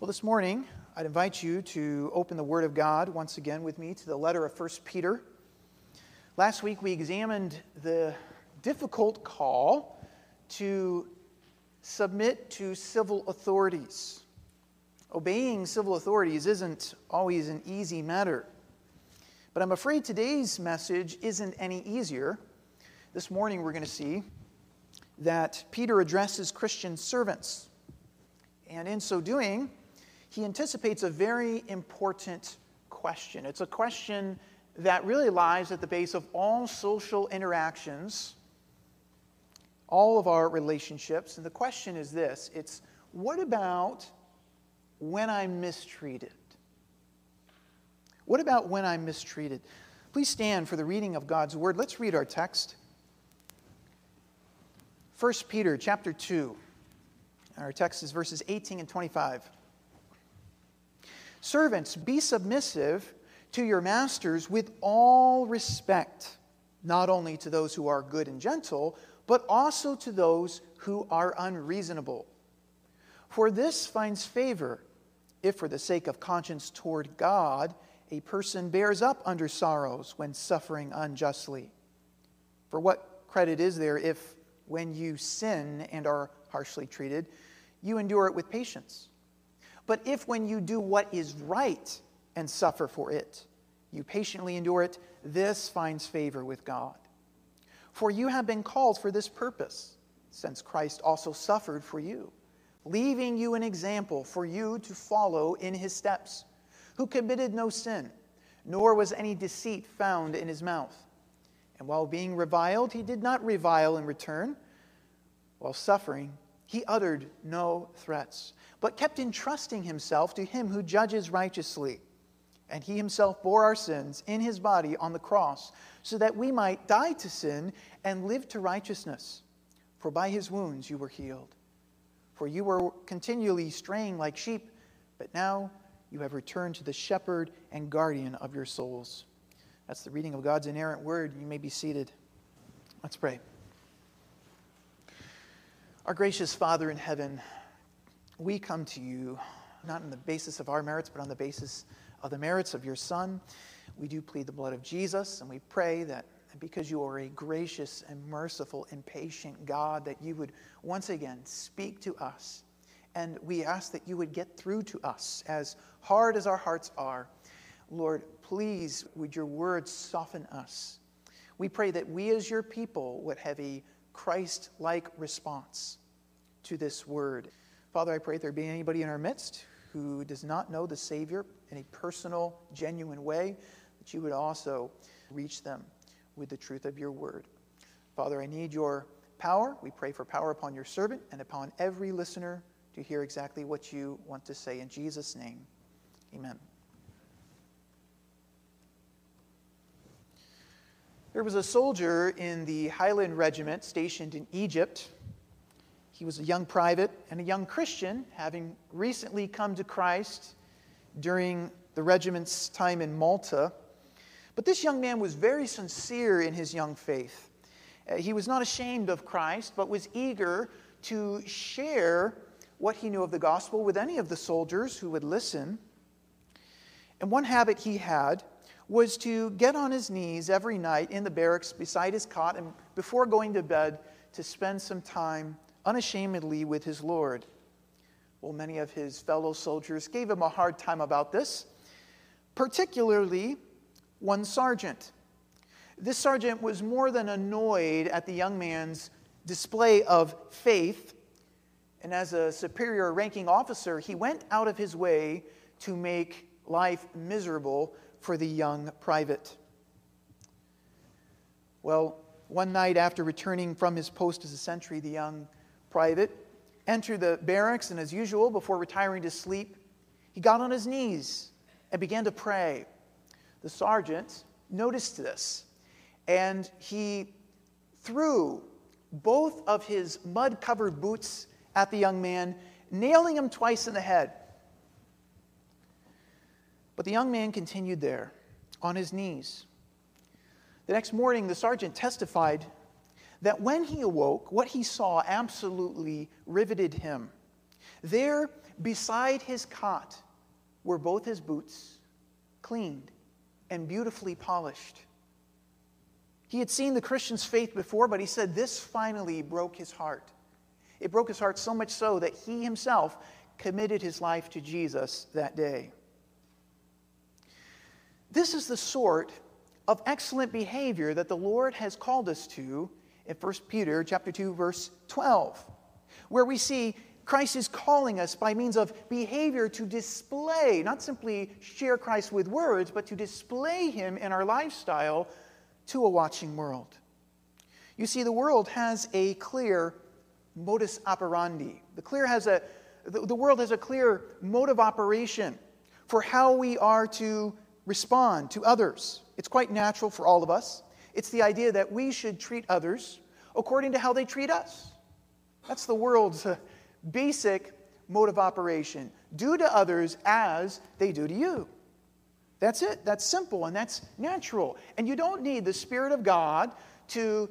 Well, this morning, I'd invite you to open the Word of God once again with me to the letter of 1 Peter. Last week, we examined the difficult call to submit to civil authorities. Obeying civil authorities isn't always an easy matter. But I'm afraid today's message isn't any easier. This morning, we're going to see that Peter addresses Christian servants. And in so doing, he anticipates a very important question. It's a question that really lies at the base of all social interactions, all of our relationships. And the question is this it's what about when I'm mistreated? What about when I'm mistreated? Please stand for the reading of God's word. Let's read our text. 1 Peter chapter 2. Our text is verses 18 and 25. Servants, be submissive to your masters with all respect, not only to those who are good and gentle, but also to those who are unreasonable. For this finds favor if, for the sake of conscience toward God, a person bears up under sorrows when suffering unjustly. For what credit is there if, when you sin and are harshly treated, you endure it with patience? But if when you do what is right and suffer for it, you patiently endure it, this finds favor with God. For you have been called for this purpose, since Christ also suffered for you, leaving you an example for you to follow in his steps, who committed no sin, nor was any deceit found in his mouth. And while being reviled, he did not revile in return. While suffering, he uttered no threats but kept entrusting himself to him who judges righteously. And he himself bore our sins in his body on the cross, so that we might die to sin and live to righteousness. For by his wounds you were healed. For you were continually straying like sheep, but now you have returned to the shepherd and guardian of your souls. That's the reading of God's inerrant word. You may be seated. Let's pray. Our gracious Father in heaven, we come to you not on the basis of our merits, but on the basis of the merits of your Son. We do plead the blood of Jesus, and we pray that because you are a gracious and merciful and patient God, that you would once again speak to us. And we ask that you would get through to us, as hard as our hearts are. Lord, please, would your words soften us? We pray that we, as your people, would have a Christ like response to this word. Father, I pray if there be anybody in our midst who does not know the Savior in a personal, genuine way, that you would also reach them with the truth of your word. Father, I need your power. We pray for power upon your servant and upon every listener to hear exactly what you want to say. In Jesus' name, amen. There was a soldier in the Highland Regiment stationed in Egypt he was a young private and a young Christian, having recently come to Christ during the regiment's time in Malta. But this young man was very sincere in his young faith. Uh, he was not ashamed of Christ, but was eager to share what he knew of the gospel with any of the soldiers who would listen. And one habit he had was to get on his knees every night in the barracks beside his cot and before going to bed to spend some time unashamedly with his Lord. Well, many of his fellow soldiers gave him a hard time about this, particularly one sergeant. This sergeant was more than annoyed at the young man's display of faith, and as a superior ranking officer, he went out of his way to make life miserable for the young private. Well, one night after returning from his post as a sentry, the young private, entered the barracks, and as usual, before retiring to sleep, he got on his knees and began to pray. The sergeant noticed this, and he threw both of his mud covered boots at the young man, nailing him twice in the head. But the young man continued there on his knees. The next morning, the sergeant testified that when he awoke, what he saw absolutely riveted him. There, beside his cot were both his boots, cleaned and beautifully polished. He had seen the Christian's faith before, but he said this finally broke his heart. It broke his heart so much so that he himself committed his life to Jesus that day. This is the sort of excellent behavior that the Lord has called us to in 1 Peter chapter 2 verse 12, where we see Christ is calling us by means of behavior to display, not simply share Christ with words, but to display him in our lifestyle to a watching world. You see, the world has a clear modus operandi. The, clear has a, the, the world has a clear mode of operation for how we are to respond to others. It's quite natural for all of us. It's the idea that we should treat others according to how they treat us. That's the world's uh, basic mode of operation. Do to others as they do to you. That's it. That's simple and that's natural. And you don't need the Spirit of God to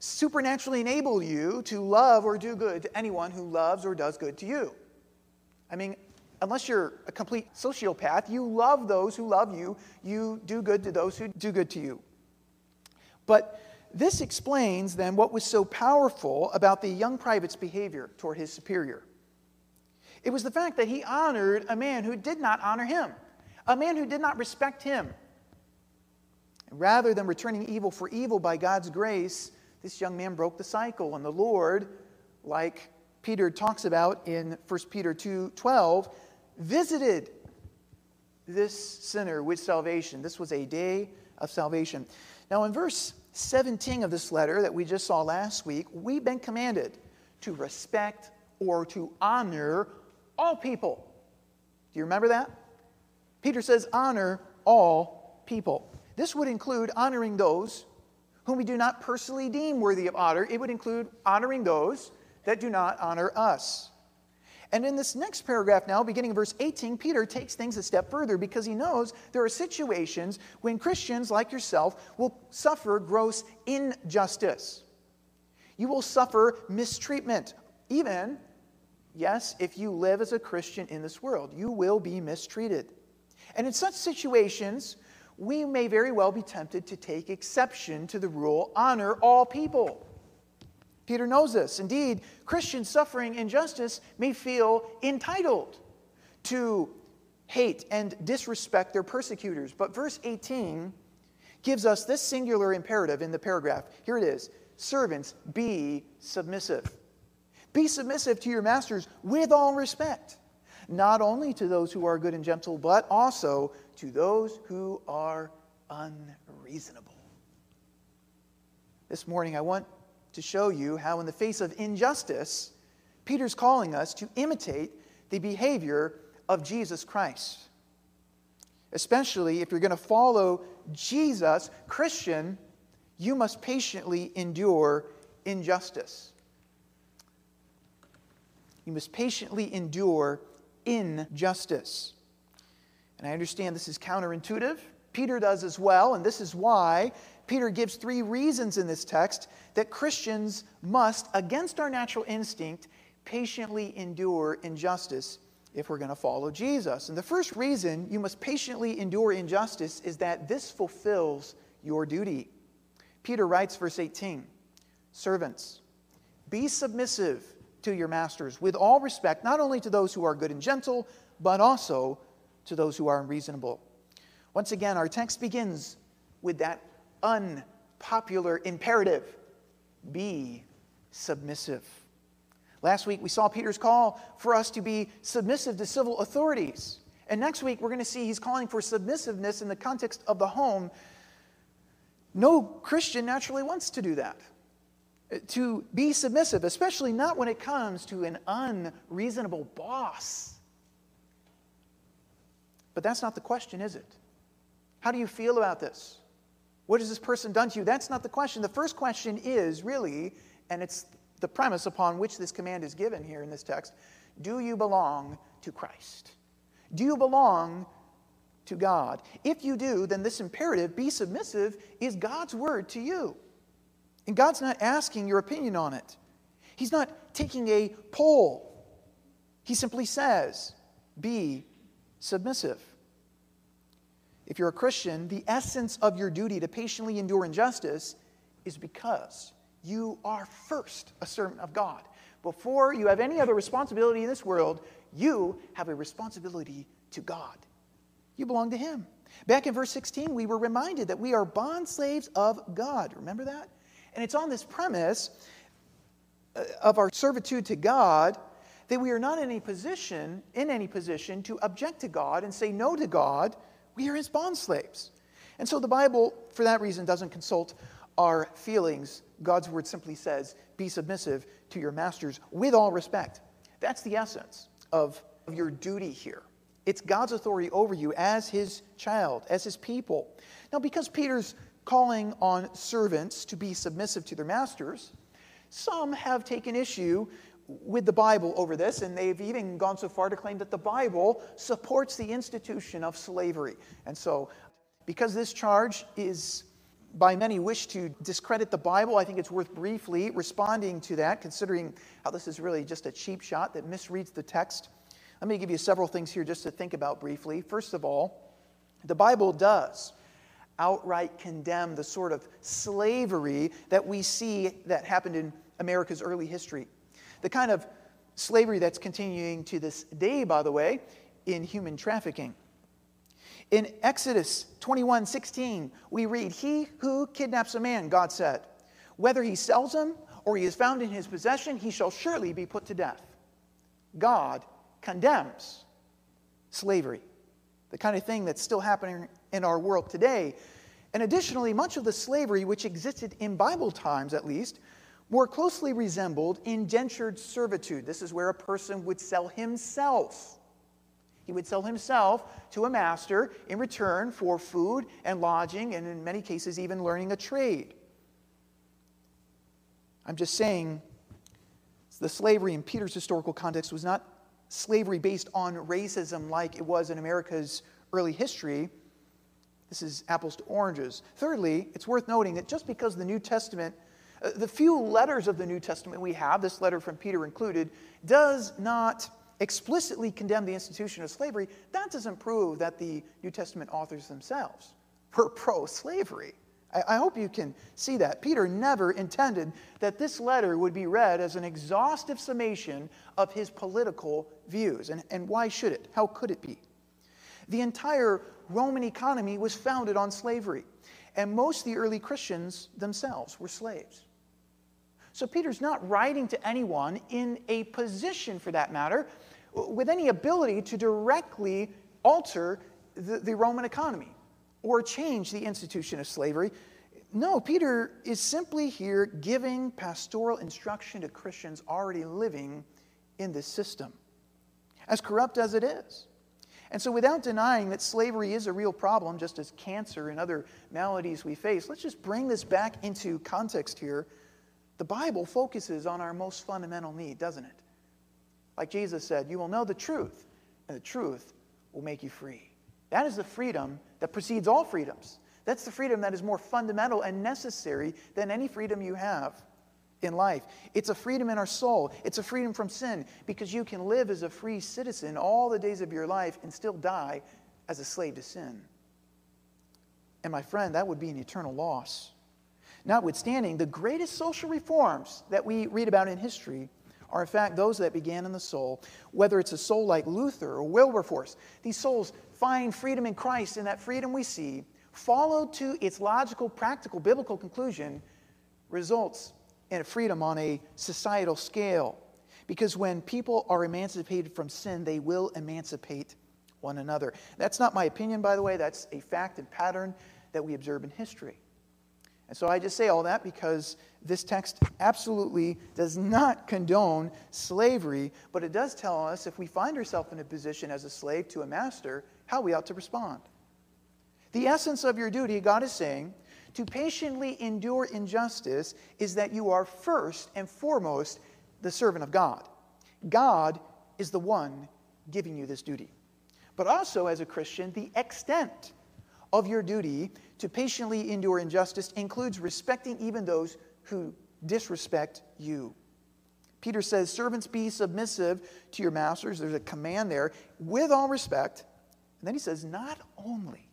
supernaturally enable you to love or do good to anyone who loves or does good to you. I mean, unless you're a complete sociopath, you love those who love you, you do good to those who do good to you. But this explains then what was so powerful about the young private's behavior toward his superior. It was the fact that he honored a man who did not honor him a man who did not respect him. Rather than returning evil for evil by God's grace, this young man broke the cycle. And the Lord, like Peter talks about in 1 Peter 2 12, visited this sinner with salvation. This was a day of salvation. Now, in verse 17 of this letter that we just saw last week, we've been commanded to respect or to honor all people. Do you remember that? Peter says, honor all people. This would include honoring those whom we do not personally deem worthy of honor. It would include honoring those that do not honor us. And in this next paragraph, now, beginning in verse 18, Peter takes things a step further because he knows there are situations when Christians like yourself will suffer gross injustice. You will suffer mistreatment. Even, yes, if you live as a Christian in this world, you will be mistreated. And in such situations, we may very well be tempted to take exception to the rule honor all people. Peter knows this. Indeed, Christians suffering injustice may feel entitled to hate and disrespect their persecutors. But verse 18 gives us this singular imperative in the paragraph. Here it is Servants, be submissive. Be submissive to your masters with all respect not only to those who are good and gentle, but also to those who are unreasonable. This morning, I want to show you how, in the face of injustice, Peter's calling us to imitate the behavior of Jesus Christ. Especially if you're going to follow Jesus, Christian, you must patiently endure injustice. You must patiently endure injustice. And I understand this is counterintuitive. Peter does as well, and this is why Peter gives three reasons in this text that Christians must, against our natural instinct, patiently endure injustice if we're going to follow Jesus. And the first reason you must patiently endure injustice is that this fulfills your duty. Peter writes, verse 18 Servants, be submissive to your masters with all respect, not only to those who are good and gentle, but also to those who are unreasonable. Once again, our text begins with that unpopular imperative be submissive. Last week, we saw Peter's call for us to be submissive to civil authorities. And next week, we're going to see he's calling for submissiveness in the context of the home. No Christian naturally wants to do that to be submissive, especially not when it comes to an unreasonable boss. But that's not the question, is it? How do you feel about this? What has this person done to you? That's not the question. The first question is really, and it's the premise upon which this command is given here in this text do you belong to Christ? Do you belong to God? If you do, then this imperative, be submissive, is God's word to you. And God's not asking your opinion on it, He's not taking a poll. He simply says, Be submissive. If you're a Christian, the essence of your duty to patiently endure injustice is because you are first a servant of God. Before you have any other responsibility in this world, you have a responsibility to God. You belong to Him. Back in verse 16, we were reminded that we are bond slaves of God. Remember that? And it's on this premise uh, of our servitude to God that we are not in any position, in any position to object to God and say no to God. We are his bond slaves. And so the Bible, for that reason, doesn't consult our feelings. God's word simply says, be submissive to your masters with all respect. That's the essence of your duty here. It's God's authority over you as his child, as his people. Now, because Peter's calling on servants to be submissive to their masters, some have taken issue with the Bible over this, and they've even gone so far to claim that the Bible supports the institution of slavery. And so, because this charge is by many wish to discredit the Bible, I think it's worth briefly responding to that, considering how this is really just a cheap shot that misreads the text. Let me give you several things here just to think about briefly. First of all, the Bible does outright condemn the sort of slavery that we see that happened in America's early history. The kind of slavery that's continuing to this day, by the way, in human trafficking. In Exodus 21 16, we read, He who kidnaps a man, God said, whether he sells him or he is found in his possession, he shall surely be put to death. God condemns slavery, the kind of thing that's still happening in our world today. And additionally, much of the slavery which existed in Bible times, at least, more closely resembled indentured servitude. This is where a person would sell himself. He would sell himself to a master in return for food and lodging, and in many cases, even learning a trade. I'm just saying the slavery in Peter's historical context was not slavery based on racism like it was in America's early history. This is apples to oranges. Thirdly, it's worth noting that just because the New Testament Uh, the few letters of the New Testament we have, this letter from Peter included, does not explicitly condemn the institution of slavery. That doesn't prove that the New Testament authors themselves were pro slavery. I, hope you can see that. Peter never intended that this letter would be read as an exhaustive summation of his political views. And, and why should it? How could it be? The entire Roman economy was founded on slavery, and most of the early Christians themselves were slaves. So Peter's not writing to anyone in a position, for that matter, with any ability to directly alter the, the Roman economy or change the institution of slavery. No, Peter is simply here giving pastoral instruction to Christians already living in this system, as corrupt as it is. And so, without denying that slavery is a real problem, just as cancer and other maladies we face, let's just bring this back into context here the Bible focuses on our most fundamental need, doesn't it? Like Jesus said, you will know the truth, and the truth will make you free. That is the freedom that precedes all freedoms. That's the freedom that is more fundamental and necessary than any freedom you have in life. It's a freedom in our soul. It's a freedom from sin because you can live as a free citizen all the days of your life and still die as a slave to sin. And my friend, that would be an eternal loss. Notwithstanding, the greatest social reforms that we read about in history are, in fact, those that began in the soul. Whether it's a soul like Luther or Wilberforce, these souls find freedom in Christ, and that freedom we see, followed to its logical, practical, biblical conclusion, results in a freedom on a societal scale. Because when people are emancipated from sin, they will emancipate one another. That's not my opinion, by the way, that's a fact and pattern that we observe in history. And so I just say all that because this text absolutely does not condone slavery, but it does tell us if we find ourselves in a position as a slave to a master, how we ought to respond. The essence of your duty, God is saying, to patiently endure injustice is that you are first and foremost the servant of God. God is the one giving you this duty. But also, as a Christian, the extent of your duty to patiently endure injustice includes respecting even those who disrespect you. Peter says, Servants, be submissive to your masters. There's a command there, with all respect. And then he says, Not only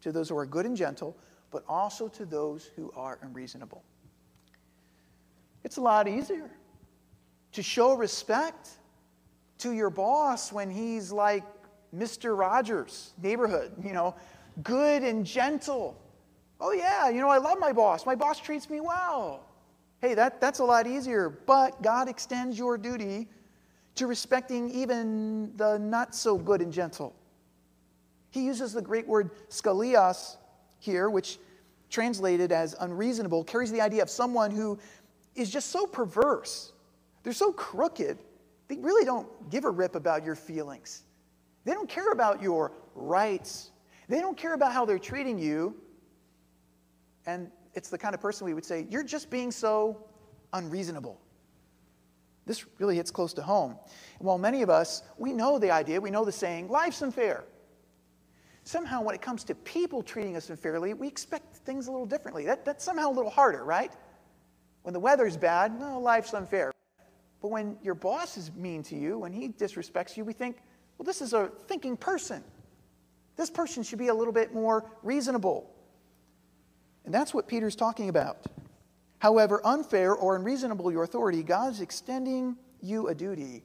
to those who are good and gentle, but also to those who are unreasonable. It's a lot easier to show respect to your boss when he's like Mr. Rogers, neighborhood, you know, good and gentle. Oh, yeah, you know, I love my boss. My boss treats me well. Hey, that, that's a lot easier. But God extends your duty to respecting even the not so good and gentle. He uses the great word skolios here, which translated as unreasonable, carries the idea of someone who is just so perverse. They're so crooked, they really don't give a rip about your feelings. They don't care about your rights. They don't care about how they're treating you. And it's the kind of person we would say, You're just being so unreasonable. This really hits close to home. And while many of us, we know the idea, we know the saying, life's unfair. Somehow, when it comes to people treating us unfairly, we expect things a little differently. That, that's somehow a little harder, right? When the weather's bad, well, life's unfair. But when your boss is mean to you, when he disrespects you, we think, well, this is a thinking person. This person should be a little bit more reasonable. And that's what Peter's talking about. However unfair or unreasonable your authority, God's extending you a duty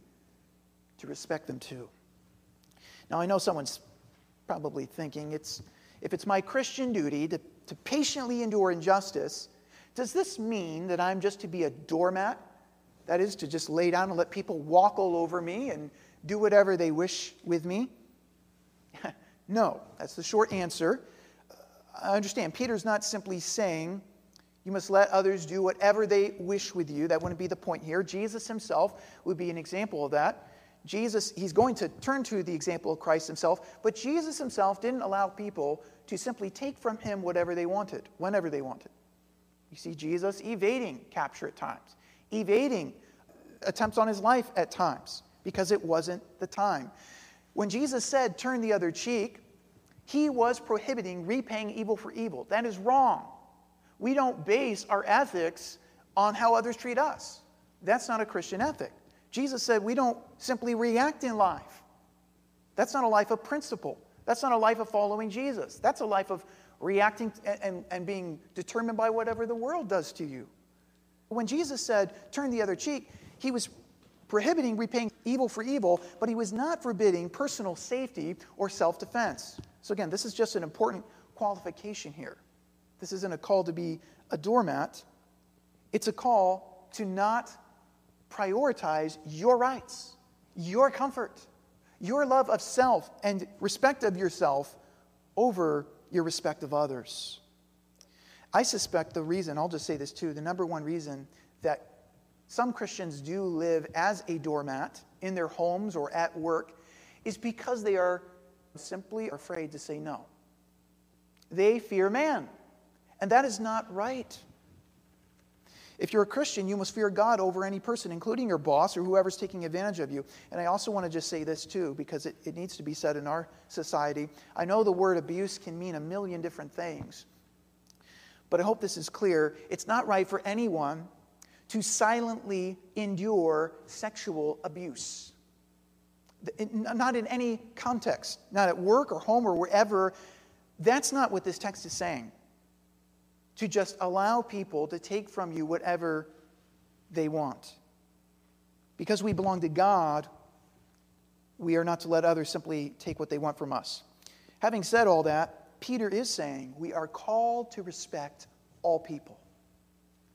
to respect them too. Now, I know someone's probably thinking it's, if it's my Christian duty to, to patiently endure injustice, does this mean that I'm just to be a doormat? That is, to just lay down and let people walk all over me and do whatever they wish with me? No, that's the short answer. I understand. Peter's not simply saying you must let others do whatever they wish with you. That wouldn't be the point here. Jesus himself would be an example of that. Jesus, he's going to turn to the example of Christ himself, but Jesus himself didn't allow people to simply take from him whatever they wanted, whenever they wanted. You see Jesus evading capture at times, evading attempts on his life at times, because it wasn't the time. When Jesus said, turn the other cheek, he was prohibiting repaying evil for evil. That is wrong. We don't base our ethics on how others treat us. That's not a Christian ethic. Jesus said we don't simply react in life. That's not a life of principle. That's not a life of following Jesus. That's a life of reacting and, and, and being determined by whatever the world does to you. When Jesus said, turn the other cheek, he was prohibiting repaying evil for evil, but he was not forbidding personal safety or self defense. So, again, this is just an important qualification here. This isn't a call to be a doormat, it's a call to not prioritize your rights, your comfort, your love of self, and respect of yourself over your respect of others. I suspect the reason, I'll just say this too, the number one reason that some Christians do live as a doormat in their homes or at work is because they are simply afraid to say no. They fear man, and that is not right. If you're a Christian, you must fear God over any person, including your boss or whoever's taking advantage of you. And I also want to just say this too, because it, it needs to be said in our society. I know the word abuse can mean a million different things, but I hope this is clear. It's not right for anyone to silently endure sexual abuse. Not in any context, not at work or home or wherever. That's not what this text is saying. To just allow people to take from you whatever they want. Because we belong to God, we are not to let others simply take what they want from us. Having said all that, Peter is saying we are called to respect all people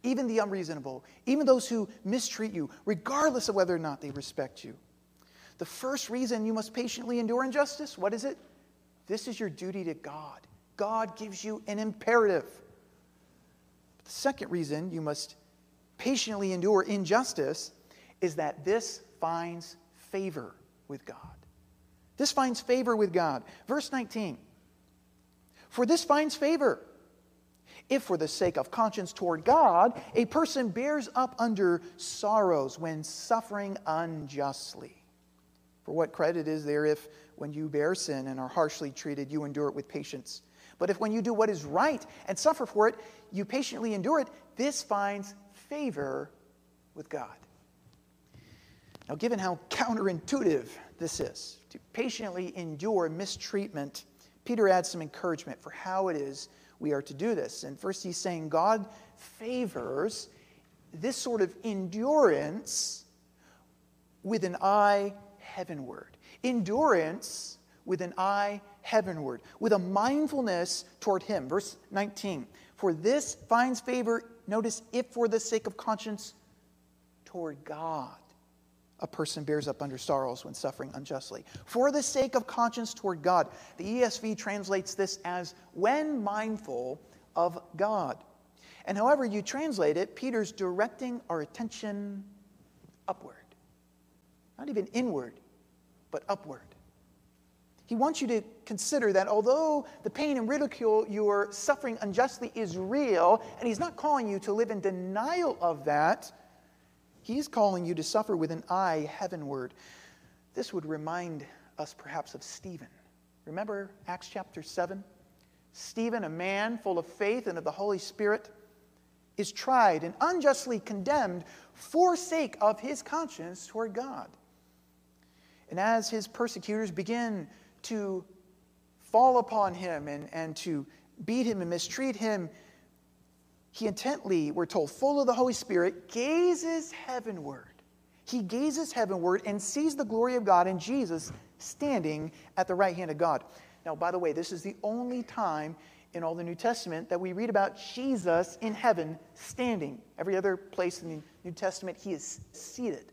even the unreasonable, even those who mistreat you, regardless of whether or not they respect you. The first reason you must patiently endure injustice, what is it? This is your duty to God. God gives you an imperative. The second reason you must patiently endure injustice is that this finds favor with God. This finds favor with God. Verse 19 For this finds favor if, for the sake of conscience toward God, a person bears up under sorrows when suffering unjustly. For what credit is there if, when you bear sin and are harshly treated, you endure it with patience? But if, when you do what is right and suffer for it, you patiently endure it, this finds favor with God. Now, given how counterintuitive this is, to patiently endure mistreatment, Peter adds some encouragement for how it is we are to do this. And first, he's saying God favors this sort of endurance with an eye heavenward. Endurance with an eye heavenward, with a mindfulness toward Him. Verse 19 For this finds favor, notice, if for the sake of conscience toward God a person bears up under sorrows when suffering unjustly. For the sake of conscience toward God. The ESV translates this as when mindful of God. And however you translate it, Peter's directing our attention upward. Not even inward, but upward. He wants you to consider that although the pain and ridicule you are suffering unjustly is real, and he's not calling you to live in denial of that, he's calling you to suffer with an eye heavenward. This would remind us perhaps of Stephen. Remember Acts chapter 7? Stephen, a man full of faith and of the Holy Spirit, is tried and unjustly condemned for sake of his conscience toward God. And as his persecutors begin to fall upon him and, and to beat him and mistreat him, he intently, we're told, full of the Holy Spirit, gazes heavenward. He gazes heavenward and sees the glory of God and Jesus standing at the right hand of God. Now, by the way, this is the only time in all the New Testament that we read about Jesus in heaven standing. Every other place in the New Testament, he is seated.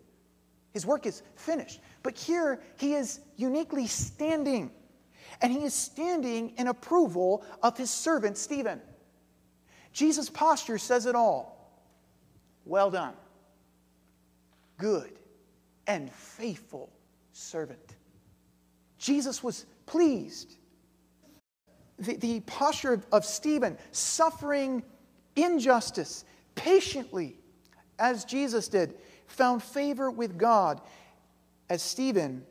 His work is finished. But here, he is uniquely standing. And he is standing in approval of his servant, Stephen. Jesus' posture says it all. Well done, good and faithful servant. Jesus was pleased. The, the posture of, of Stephen, suffering injustice patiently, as Jesus did, found favor with God as Stephen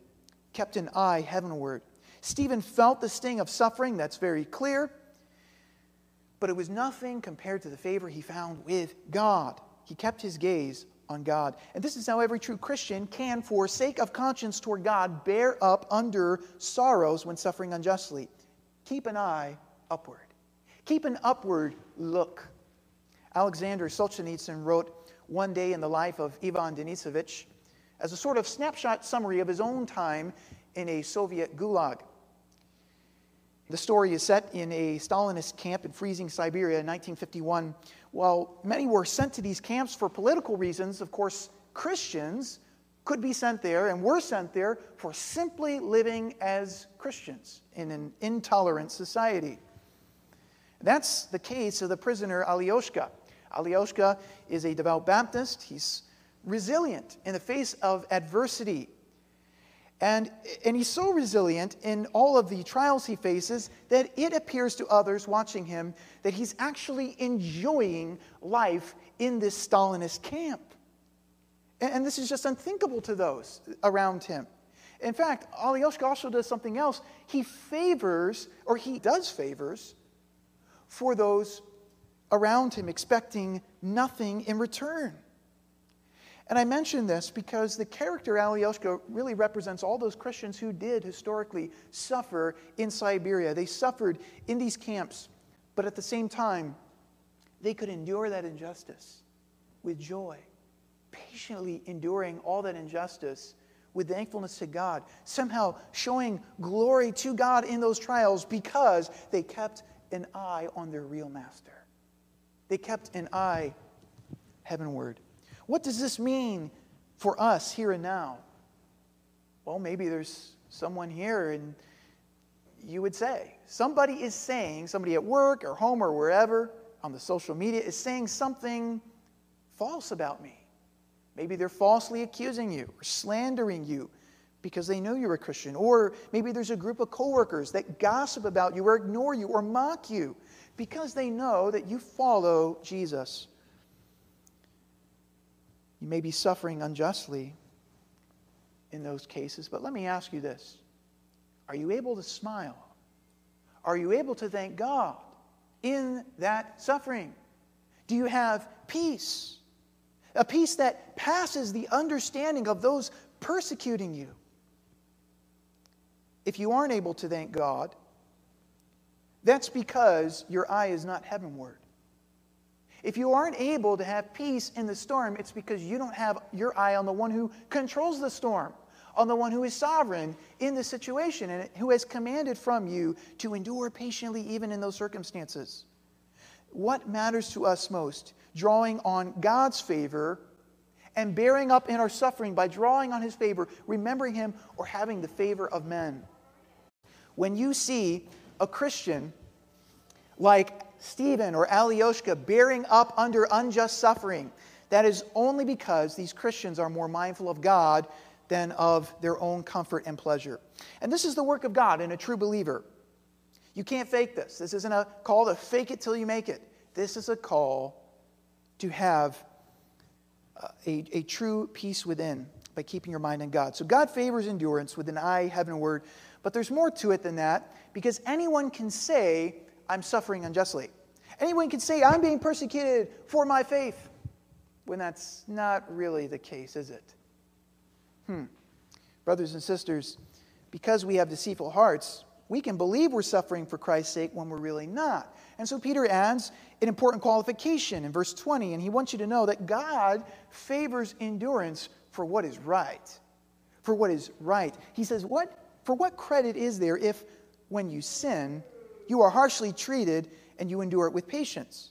kept an eye heavenward. Stephen felt the sting of suffering, that's very clear, but it was nothing compared to the favor he found with God. He kept his gaze on God. And this is how every true Christian can, for sake of conscience toward God, bear up under sorrows when suffering unjustly. Keep an eye upward. Keep an upward look. Alexander Solzhenitsyn wrote, One Day in the Life of Ivan Denisovich, as a sort of snapshot summary of his own time in a Soviet gulag. The story is set in a Stalinist camp in freezing Siberia in 1951. While many were sent to these camps for political reasons, of course, Christians could be sent there and were sent there for simply living as Christians in an intolerant society. That's the case of the prisoner Alyoshka. Alyoshka is a devout Baptist. He's resilient in the face of adversity. And, and he's so resilient in all of the trials he faces that it appears to others watching him that he's actually enjoying life in this Stalinist camp. And, and this is just unthinkable to those around him. In fact, Alyoshka also does something else. He favors, or he does favors, for those around him, expecting nothing in return. And I mention this because the character Alyoshka really represents all those Christians who did historically suffer in Siberia. They suffered in these camps, but at the same time, they could endure that injustice with joy, patiently enduring all that injustice with thankfulness to God, somehow showing glory to God in those trials because they kept an eye on their real master. They kept an eye heavenward. What does this mean for us here and now? Well, maybe there's someone here and you would say, somebody is saying, somebody at work or home or wherever on the social media is saying something false about me. Maybe they're falsely accusing you or slandering you because they know you're a Christian. Or maybe there's a group of coworkers that gossip about you or ignore you or mock you because they know that you follow Jesus. You may be suffering unjustly in those cases, but let me ask you this Are you able to smile? Are you able to thank God in that suffering? Do you have peace? A peace that passes the understanding of those persecuting you. If you aren't able to thank God, that's because your eye is not heavenward. If you aren't able to have peace in the storm, it's because you don't have your eye on the one who controls the storm, on the one who is sovereign in the situation and who has commanded from you to endure patiently even in those circumstances. What matters to us most? Drawing on God's favor and bearing up in our suffering by drawing on his favor, remembering him, or having the favor of men. When you see a Christian like Stephen or Alyoshka bearing up under unjust suffering, that is only because these Christians are more mindful of God than of their own comfort and pleasure. And this is the work of God in a true believer. You can't fake this. This isn't a call to fake it till you make it. This is a call to have uh, a, a true peace within by keeping your mind on God. So God favors endurance with an eye heavenward, but there's more to it than that because anyone can say, I'm suffering unjustly. Anyone can say, I'm being persecuted for my faith, when that's not really the case, is it? Hmm. Brothers and sisters, because we have deceitful hearts, we can believe we're suffering for Christ's sake when we're really not. And so Peter adds an important qualification in verse 20, and he wants you to know that God favors endurance for what is right. For what is right. He says, what, For what credit is there if, when you sin, you are harshly treated and you endure it with patience?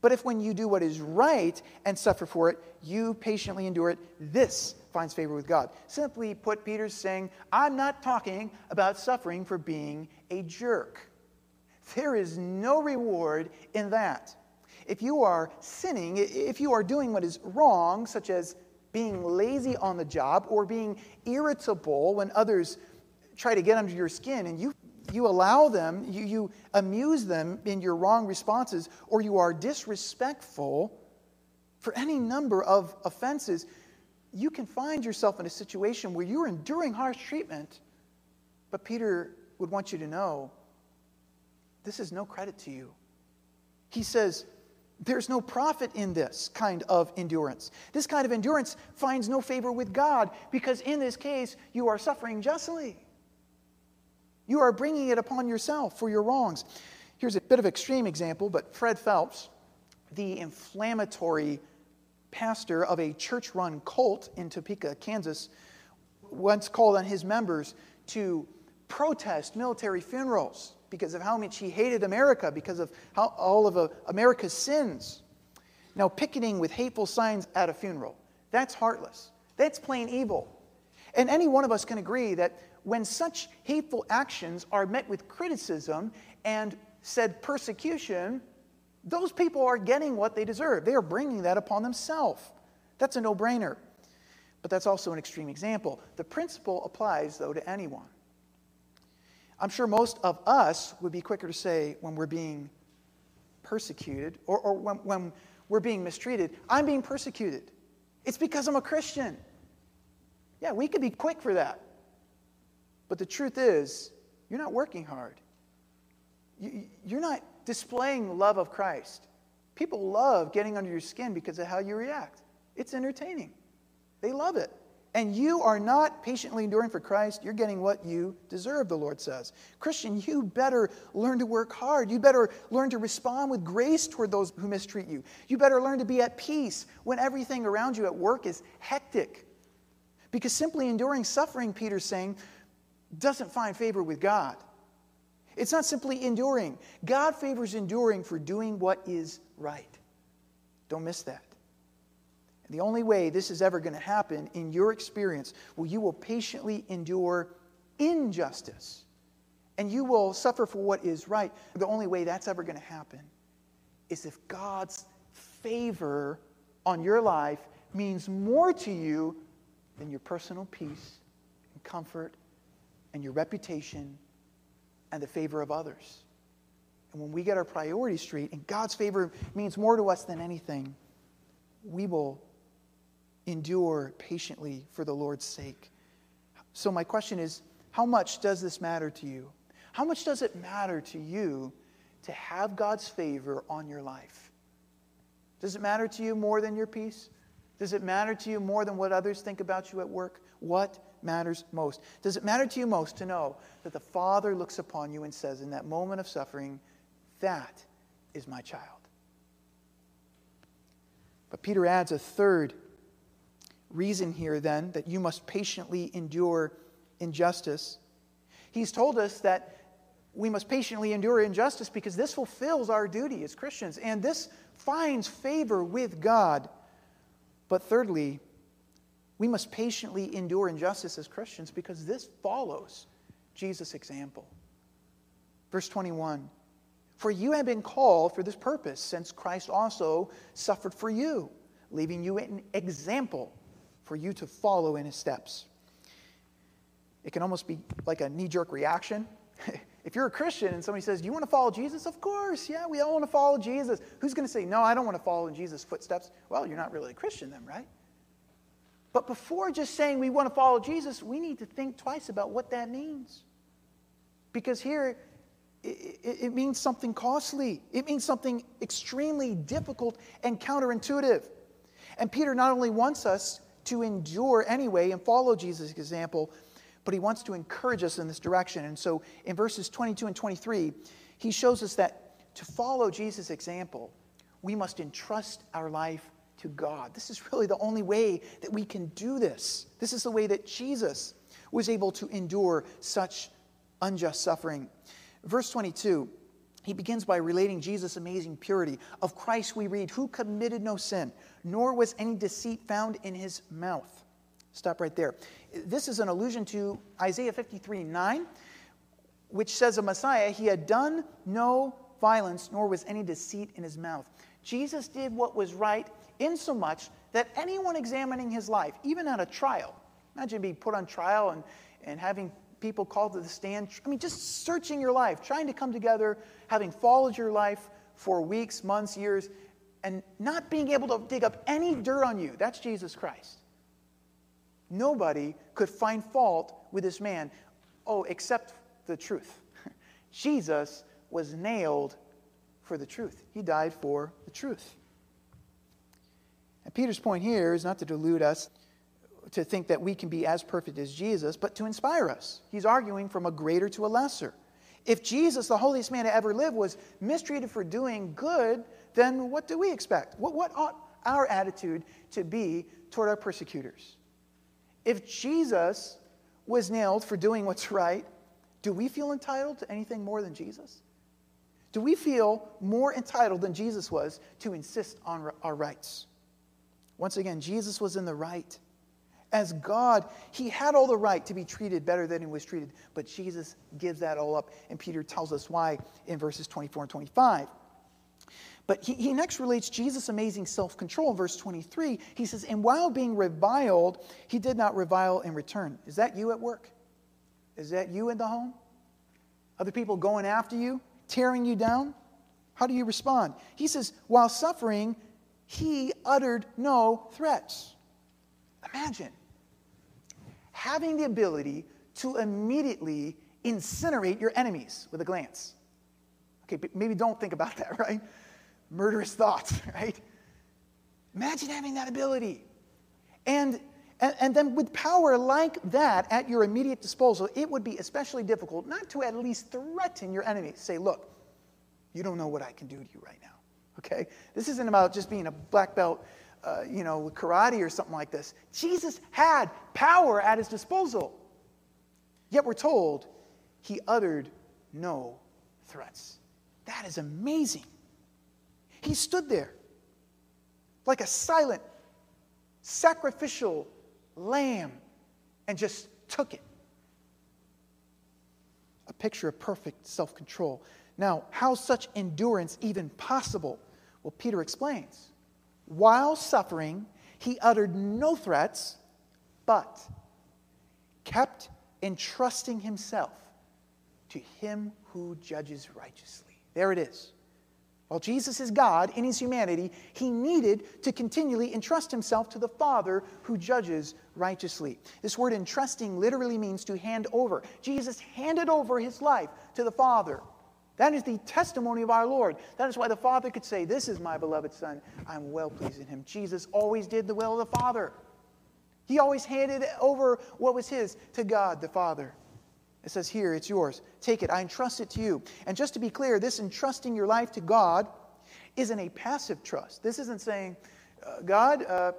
But if when you do what is right and suffer for it, you patiently endure it, this finds favor with God. Simply put, Peter's saying, I'm not talking about suffering for being a jerk. There is no reward in that. If you are sinning, if you are doing what is wrong, such as being lazy on the job or being irritable when others try to get under your skin and you, you allow them, you, you amuse them in your wrong responses, or you are disrespectful for any number of offenses, you can find yourself in a situation where you're enduring harsh treatment. But Peter would want you to know this is no credit to you. He says, there's no profit in this kind of endurance. This kind of endurance finds no favor with God because in this case, you are suffering justly. You are bringing it upon yourself for your wrongs. Here's a bit of extreme example, but Fred Phelps, the inflammatory pastor of a church run cult in Topeka, Kansas, once called on his members to protest military funerals because of how much he hated America, because of how, all of uh, America's sins. Now, picketing with hateful signs at a funeral, that's heartless. That's plain evil. And any one of us can agree that when such hateful actions are met with criticism and said persecution, those people are getting what they deserve. They are bringing that upon themselves. That's a no brainer. But that's also an extreme example. The principle applies, though, to anyone. I'm sure most of us would be quicker to say when we're being persecuted or, or when, when we're being mistreated, I'm being persecuted. It's because I'm a Christian. Yeah, we could be quick for that. But the truth is, you're not working hard. You're not displaying love of Christ. People love getting under your skin because of how you react. It's entertaining. They love it and you are not patiently enduring for Christ, you're getting what you deserve, the Lord says. Christian, you better learn to work hard. You better learn to respond with grace toward those who mistreat you. You better learn to be at peace when everything around you at work is hectic. Because simply enduring suffering, Peter's saying, doesn't find favor with God. It's not simply enduring. God favors enduring for doing what is right. Don't miss that. The only way this is ever going to happen in your experience will you will patiently endure injustice and you will suffer for what is right. The only way that's ever going to happen is if God's favor on your life means more to you than your personal peace and comfort and your reputation and the favor of others. And when we get our priorities straight and God's favor means more to us than anything, we will endure patiently for the Lord's sake. So, my question is how much does this matter to you? How much does it matter to you to have God's favor on your life? Does it matter to you more than your peace? Does it matter to you more than what others think about you at work? What matters most? Does it matter to you most to know that the Father looks upon you and says, in that moment of suffering, that is my child? But Peter adds a third reason here, then, that you must patiently endure injustice. He's told us that we must patiently endure injustice because this fulfills our duty as Christians, and this finds favor with God. But thirdly, we must patiently endure injustice as Christians because this follows Jesus' example. Verse 21 For you have been called for this purpose, since Christ also suffered for you, leaving you an example for you to follow in his steps. It can almost be like a knee jerk reaction. if you're a Christian and somebody says, Do you want to follow Jesus? Of course, yeah, we all want to follow Jesus. Who's going to say, No, I don't want to follow in Jesus' footsteps? Well, you're not really a Christian then, right? But before just saying we want to follow Jesus, we need to think twice about what that means. Because here, it, it, means something costly. It means something extremely difficult and counterintuitive. And Peter not only wants us to endure anyway and follow Jesus' example, but he wants to encourage us in this direction. And so in verses 22 and 23, he shows us that to follow Jesus' example, we must entrust our life to God. This is really the only way that we can do this. This is the way that Jesus was able to endure such unjust suffering. Verse 22 he begins by relating Jesus' amazing purity. Of Christ we read, Who committed no sin, nor was any deceit found in his mouth. Stop right there. This is an allusion to Isaiah 53 9, which says of Messiah, He had done no violence, nor was any deceit in his mouth. Jesus did what was right, insomuch that anyone examining his life, even at a trial, imagine being put on trial and, and having people called to the stand. I mean, just searching your life, trying to come together, having followed your life for weeks, months, years, and not being able to dig up any dirt on you. That's Jesus Christ. Nobody could find fault with this man, oh, except the truth. Jesus was nailed for the truth, he died for the truth. And Peter's point here is not to delude us to think that we can be as perfect as Jesus, but to inspire us. He's arguing from a greater to a lesser. If Jesus, the holiest man to ever live, was mistreated for doing good, then what do we expect? What, what ought our attitude to be toward our persecutors? If Jesus was nailed for doing what's right, do we feel entitled to anything more than Jesus? Do we feel more entitled than Jesus was to insist on our rights? Once again, Jesus was in the right. As God, he had all the right to be treated better than he was treated, but Jesus gives that all up, and Peter tells us why in verses 24 and 25. But he, he next relates Jesus' amazing self control in verse 23. He says, And while being reviled, he did not revile in return. Is that you at work? Is that you in the home? Other people going after you, tearing you down? How do you respond? He says, While suffering, he uttered no threats. Imagine having the ability to immediately incinerate your enemies with a glance. Okay, maybe don't think about that, right? Murderous thoughts, right? Imagine having that ability. And, and, and then with power like that at your immediate disposal, it would be especially difficult not to at least threaten your enemies. Say, look, you don't know what I can do to you right now. Okay? This isn't about just being a black belt uh, you know, karate or something like this. Jesus had power at his disposal. Yet we're told he uttered no threats. That is amazing. He stood there like a silent, sacrificial lamb and just took it. A picture of perfect self control. Now, how such endurance even possible? Well, Peter explains. While suffering, he uttered no threats, but kept entrusting himself to him who judges righteously. There it is. While Jesus is God in his humanity, he needed to continually entrust himself to the Father who judges righteously. This word entrusting literally means to hand over. Jesus handed over his life to the Father That is the testimony of our Lord. That is why the Father could say, This is my beloved Son. I'm well pleased in him. Jesus always did the will of the Father. He always handed over what was his to God the Father. It says, Here, it's yours. Take it. I entrust it to you. And just to be clear, this entrusting your life to God isn't a passive trust. This isn't saying, uh, God, uh,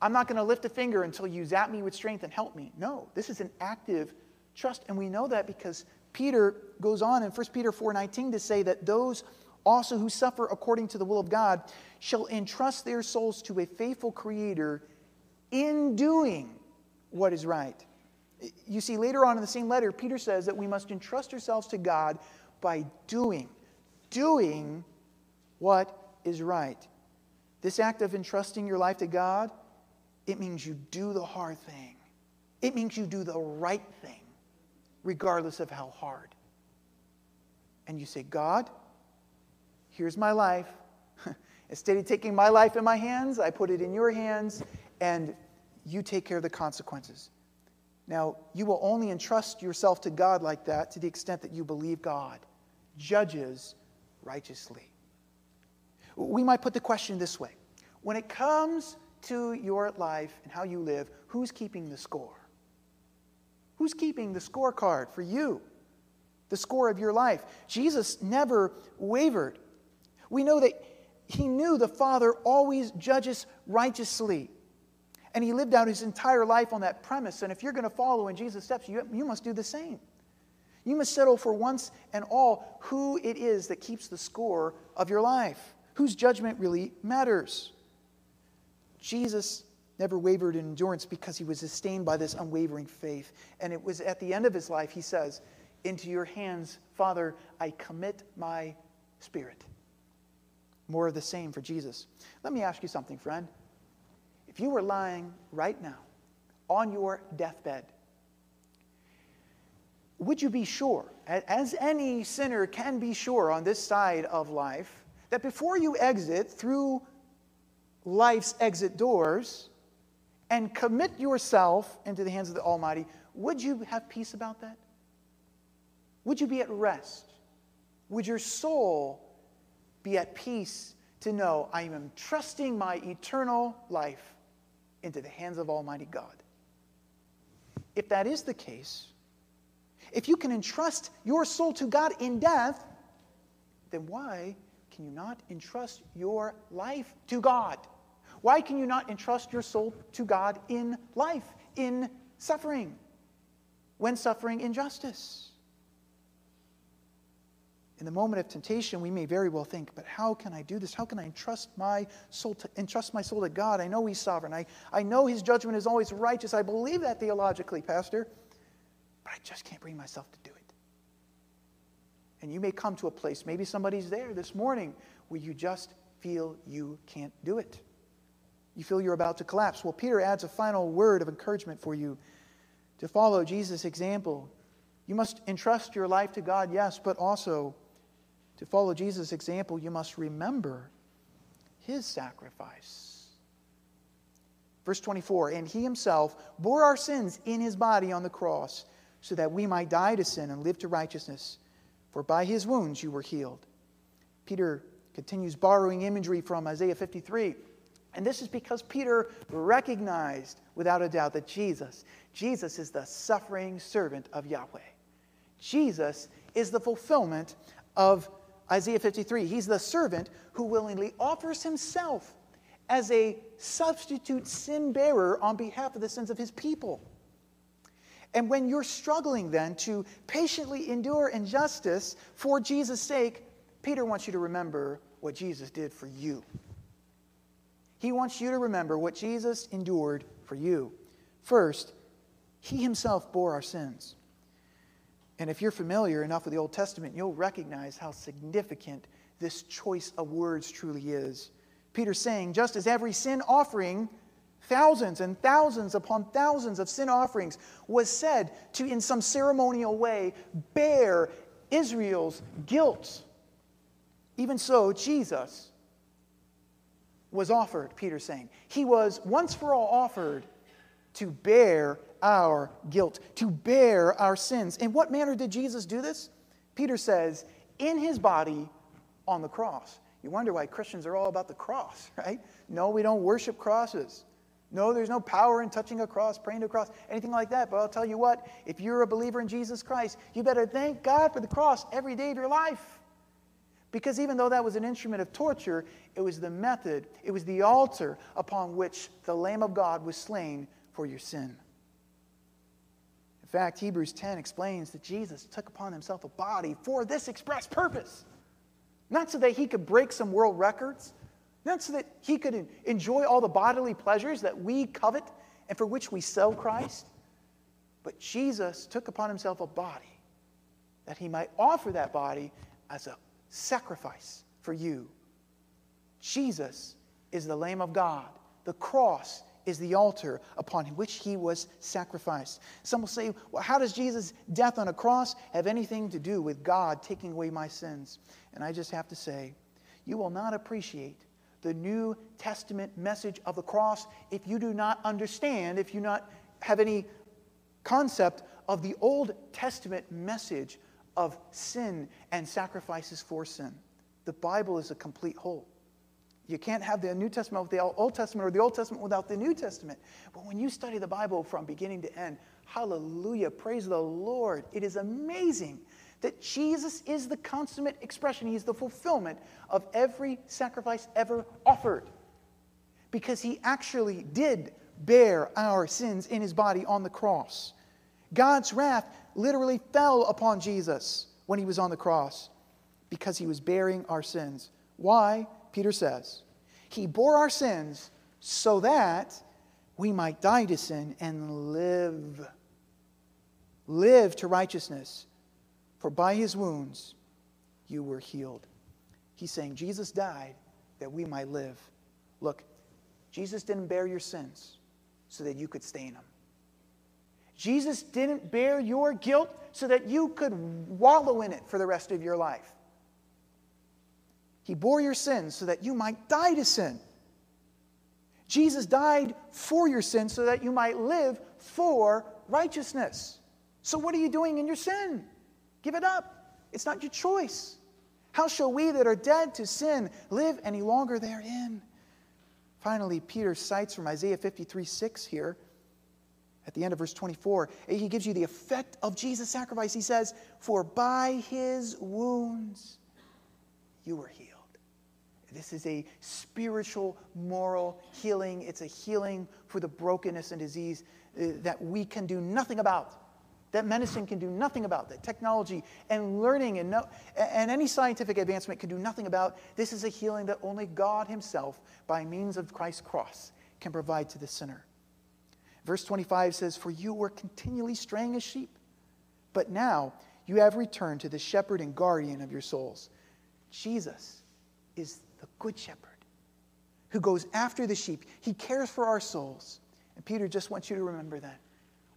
I'm not going to lift a finger until you zap me with strength and help me. No, this is an active trust. And we know that because Peter goes on in 1 Peter 4:19 to say that those also who suffer according to the will of God shall entrust their souls to a faithful creator in doing what is right. You see, later on in the same letter, Peter says that we must entrust ourselves to God by doing, doing what is right. This act of entrusting your life to God, it means you do the hard thing. It means you do the right thing regardless of how hard. And you say, God, here's my life. Instead of taking my life in my hands, I put it in your hands, and you take care of the consequences. Now, you will only entrust yourself to God like that to the extent that you believe God judges righteously. We might put the question this way When it comes to your life and how you live, who's keeping the score? Who's keeping the scorecard for you? The score of your life. Jesus never wavered. We know that he knew the Father always judges righteously. And he lived out his entire life on that premise. And if you're going to follow in Jesus' steps, you, you must do the same. You must settle for once and all who it is that keeps the score of your life, whose judgment really matters. Jesus never wavered in endurance because he was sustained by this unwavering faith. And it was at the end of his life, he says, Into your hands, Father, I commit my spirit. More of the same for Jesus. Let me ask you something, friend. If you were lying right now on your deathbed, would you be sure, as any sinner can be sure on this side of life, that before you exit through life's exit doors, and commit yourself into the hands of the Almighty, would you have peace about that? Would you be at rest? Would your soul be at peace to know I am trusting my eternal life into the hands of Almighty God? If that is the case, if you can entrust your soul to God in death, then why can you not entrust your life to God? Why can you not entrust your soul to God in life, in suffering, when suffering injustice? In the moment of temptation, we may very well think, but how can I do this? How can I entrust my soul to entrust my soul to God? I know He's sovereign. I, I know His judgment is always righteous. I believe that theologically, Pastor, but I just can't bring myself to do it. And you may come to a place, maybe somebody's there this morning, where you just feel you can't do it. You feel you're about to collapse. Well, Peter adds a final word of encouragement for you to follow Jesus' example. You must entrust your life to God, yes, but also to follow Jesus' example, you must remember his sacrifice. Verse 24, and he himself bore our sins in his body on the cross, so that we might die to sin and live to righteousness. For by his wounds you were healed. Peter continues borrowing imagery from Isaiah 53. And this is because Peter recognized without a doubt that Jesus, Jesus is the suffering servant of Yahweh. Jesus is the fulfillment of Isaiah 53. He's the servant who willingly offers himself as a substitute sin bearer on behalf of the sins of his people. And when you're struggling then to patiently endure injustice for Jesus' sake, Peter wants you to remember what Jesus did for you. He wants you to remember what Jesus endured for you. First, he himself bore our sins. And if you're familiar enough with the Old Testament, you'll recognize how significant this choice of words truly is. Peter's saying, just as every sin offering, thousands and thousands upon thousands of sin offerings, was said to, in some ceremonial way, bear Israel's guilt, even so, Jesus was offered, Peter's saying. He was once for all offered to bear our guilt, to bear our sins. In what manner did Jesus do this? Peter says, in his body on the cross. You wonder why Christians are all about the cross, right? No, we don't worship crosses. No, there's no power in touching a cross, praying to a cross, anything like that. But I'll tell you what, if you're a believer in Jesus Christ, you better thank God for the cross every day of your life. Because even though that was an instrument of torture, it was the method, it was the altar upon which the Lamb of God was slain for your sin. In fact, Hebrews 10 explains that Jesus took upon himself a body for this express purpose. Not so that he could break some world records, not so that he could enjoy all the bodily pleasures that we covet and for which we sell Christ, but Jesus took upon himself a body that he might offer that body as a sacrifice for you. Jesus is the Lamb of God. The cross is the altar upon which he was sacrificed. Some will say, well, how does Jesus' death on a cross have anything to do with God taking away my sins? And I just have to say, you will not appreciate the New Testament message of the cross if you do not understand, if you not have any concept of the Old Testament message of sin and sacrifices for sin. The Bible is a complete whole. You can't have the New Testament without the Old Testament or the Old Testament without the New Testament. But when you study the Bible from beginning to end, hallelujah, praise the Lord. It is amazing that Jesus is the consummate expression, He's the fulfillment of every sacrifice ever offered. Because He actually did bear our sins in His body on the cross. God's wrath literally fell upon Jesus when He was on the cross because He was bearing our sins. Why? Peter says, He bore our sins so that we might die to sin and live. Live to righteousness. For by his wounds you were healed. He's saying Jesus died that we might live. Look, Jesus didn't bear your sins so that you could stay in them. Jesus didn't bear your guilt so that you could wallow in it for the rest of your life. He bore your sins so that you might die to sin. Jesus died for your sins so that you might live for righteousness. So, what are you doing in your sin? Give it up. It's not your choice. How shall we that are dead to sin live any longer therein? Finally, Peter cites from Isaiah 53 6 here at the end of verse 24. He gives you the effect of Jesus' sacrifice. He says, For by his wounds you were healed. This is a spiritual, moral healing. It's a healing for the brokenness and disease uh, that we can do nothing about that medicine can do nothing about, that technology and learning and, no, and any scientific advancement can do nothing about. This is a healing that only God Himself, by means of Christ's cross, can provide to the sinner. Verse 25 says, For you were continually straying as sheep, but now you have returned to the shepherd and guardian of your souls. Jesus is the good shepherd who goes after the sheep, he cares for our souls. And Peter just wants you to remember that.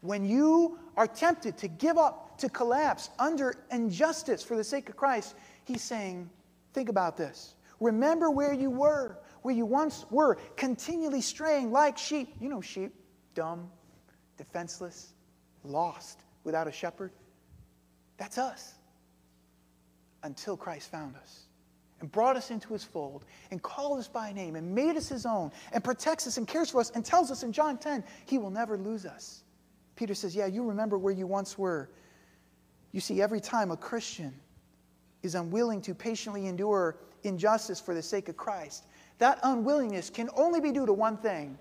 When you are tempted to give up, to collapse under injustice for the sake of Christ, he's saying, think about this. Remember where you were, where you once were, continually straying like sheep. You know, sheep, dumb, defenseless, lost, without a shepherd. That's us. Until Christ found us and brought us into his fold and called us by name and made us his own and protects us and cares for us and tells us in John 10 he will never lose us. Peter says, Yeah, you remember where you once were. You see, every time a Christian is unwilling to patiently endure injustice for the sake of Christ, that unwillingness can only be due to one thing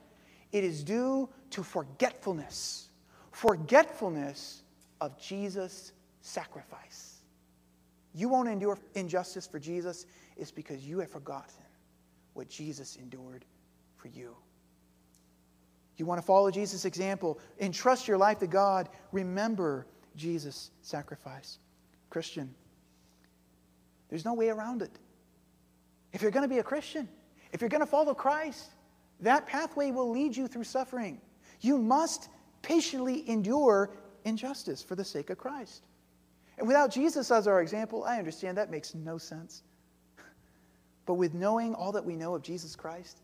it is due to forgetfulness. Forgetfulness of Jesus' sacrifice. You won't endure injustice for Jesus, it's because you have forgotten what Jesus endured for you. You want to follow Jesus' example, entrust your life to God, remember Jesus' sacrifice. Christian, there's no way around it. If you're going to be a Christian, if you're going to follow Christ, that pathway will lead you through suffering. You must patiently endure injustice for the sake of Christ. And without Jesus as our example, I understand that makes no sense. But with knowing all that we know of Jesus Christ,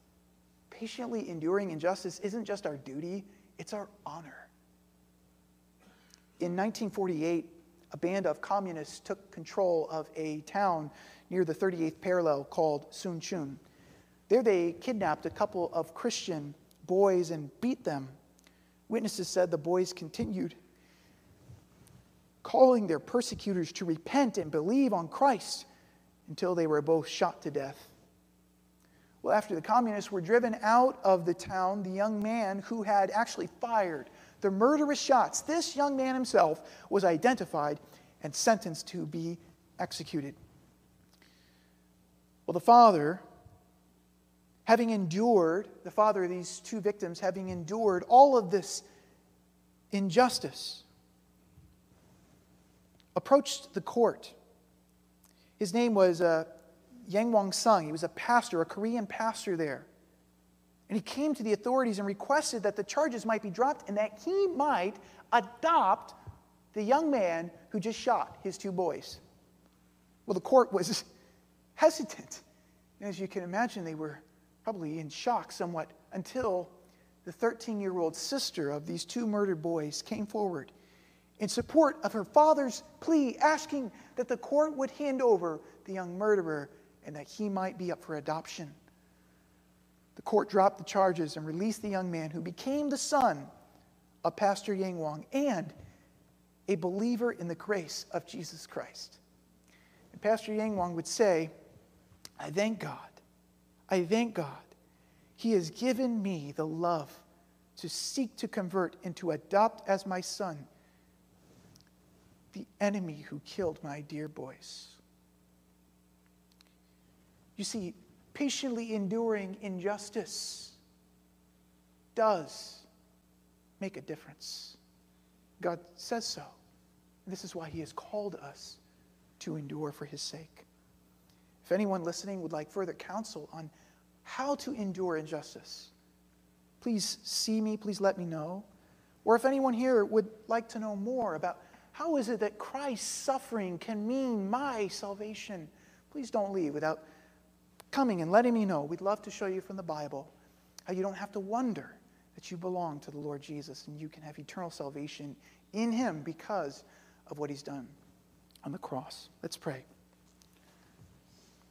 patiently enduring injustice isn't just our duty, it's our honor. In 1948, a band of communists took control of a town near the 38th parallel called Sun Chun. There they kidnapped a couple of Christian boys and beat them. Witnesses said the boys continued calling their persecutors to repent and believe on Christ until they were both shot to death. Well, after the communists were driven out of the town, the young man who had actually fired the murderous shots, this young man himself was identified and sentenced to be executed. Well, the father, having endured, the father of these two victims, having endured all of this injustice, approached the court. His name was uh, Yang Wang Sung. He was a pastor, a Korean pastor there. And he came to the authorities and requested that the charges might be dropped and that he might adopt the young man who just shot his two boys. Well, the court was hesitant. And as you can imagine, they were probably in shock somewhat until the 13 year old sister of these two murdered boys came forward in support of her father's plea, asking that the court would hand over the young murderer and that he might be up for adoption. The court dropped the charges and released the young man who became the son of Pastor Yang Wang and a believer in the grace of Jesus Christ. And Pastor Yang Wang would say, I thank God. I thank God. He has given me the love to seek to convert and to adopt as my son the enemy who killed my dear boys. You see, patiently enduring injustice does make a difference. God says so. This is why He has called us to endure for His sake. If anyone listening would like further counsel on how to endure injustice, please see me, please let me know. Or if anyone here would like to know more about how is it that Christ's suffering can mean my salvation? Please don't leave without coming and letting me know. We'd love to show you from the Bible how you don't have to wonder that you belong to the Lord Jesus and you can have eternal salvation in Him because of what He's done on the cross. Let's pray.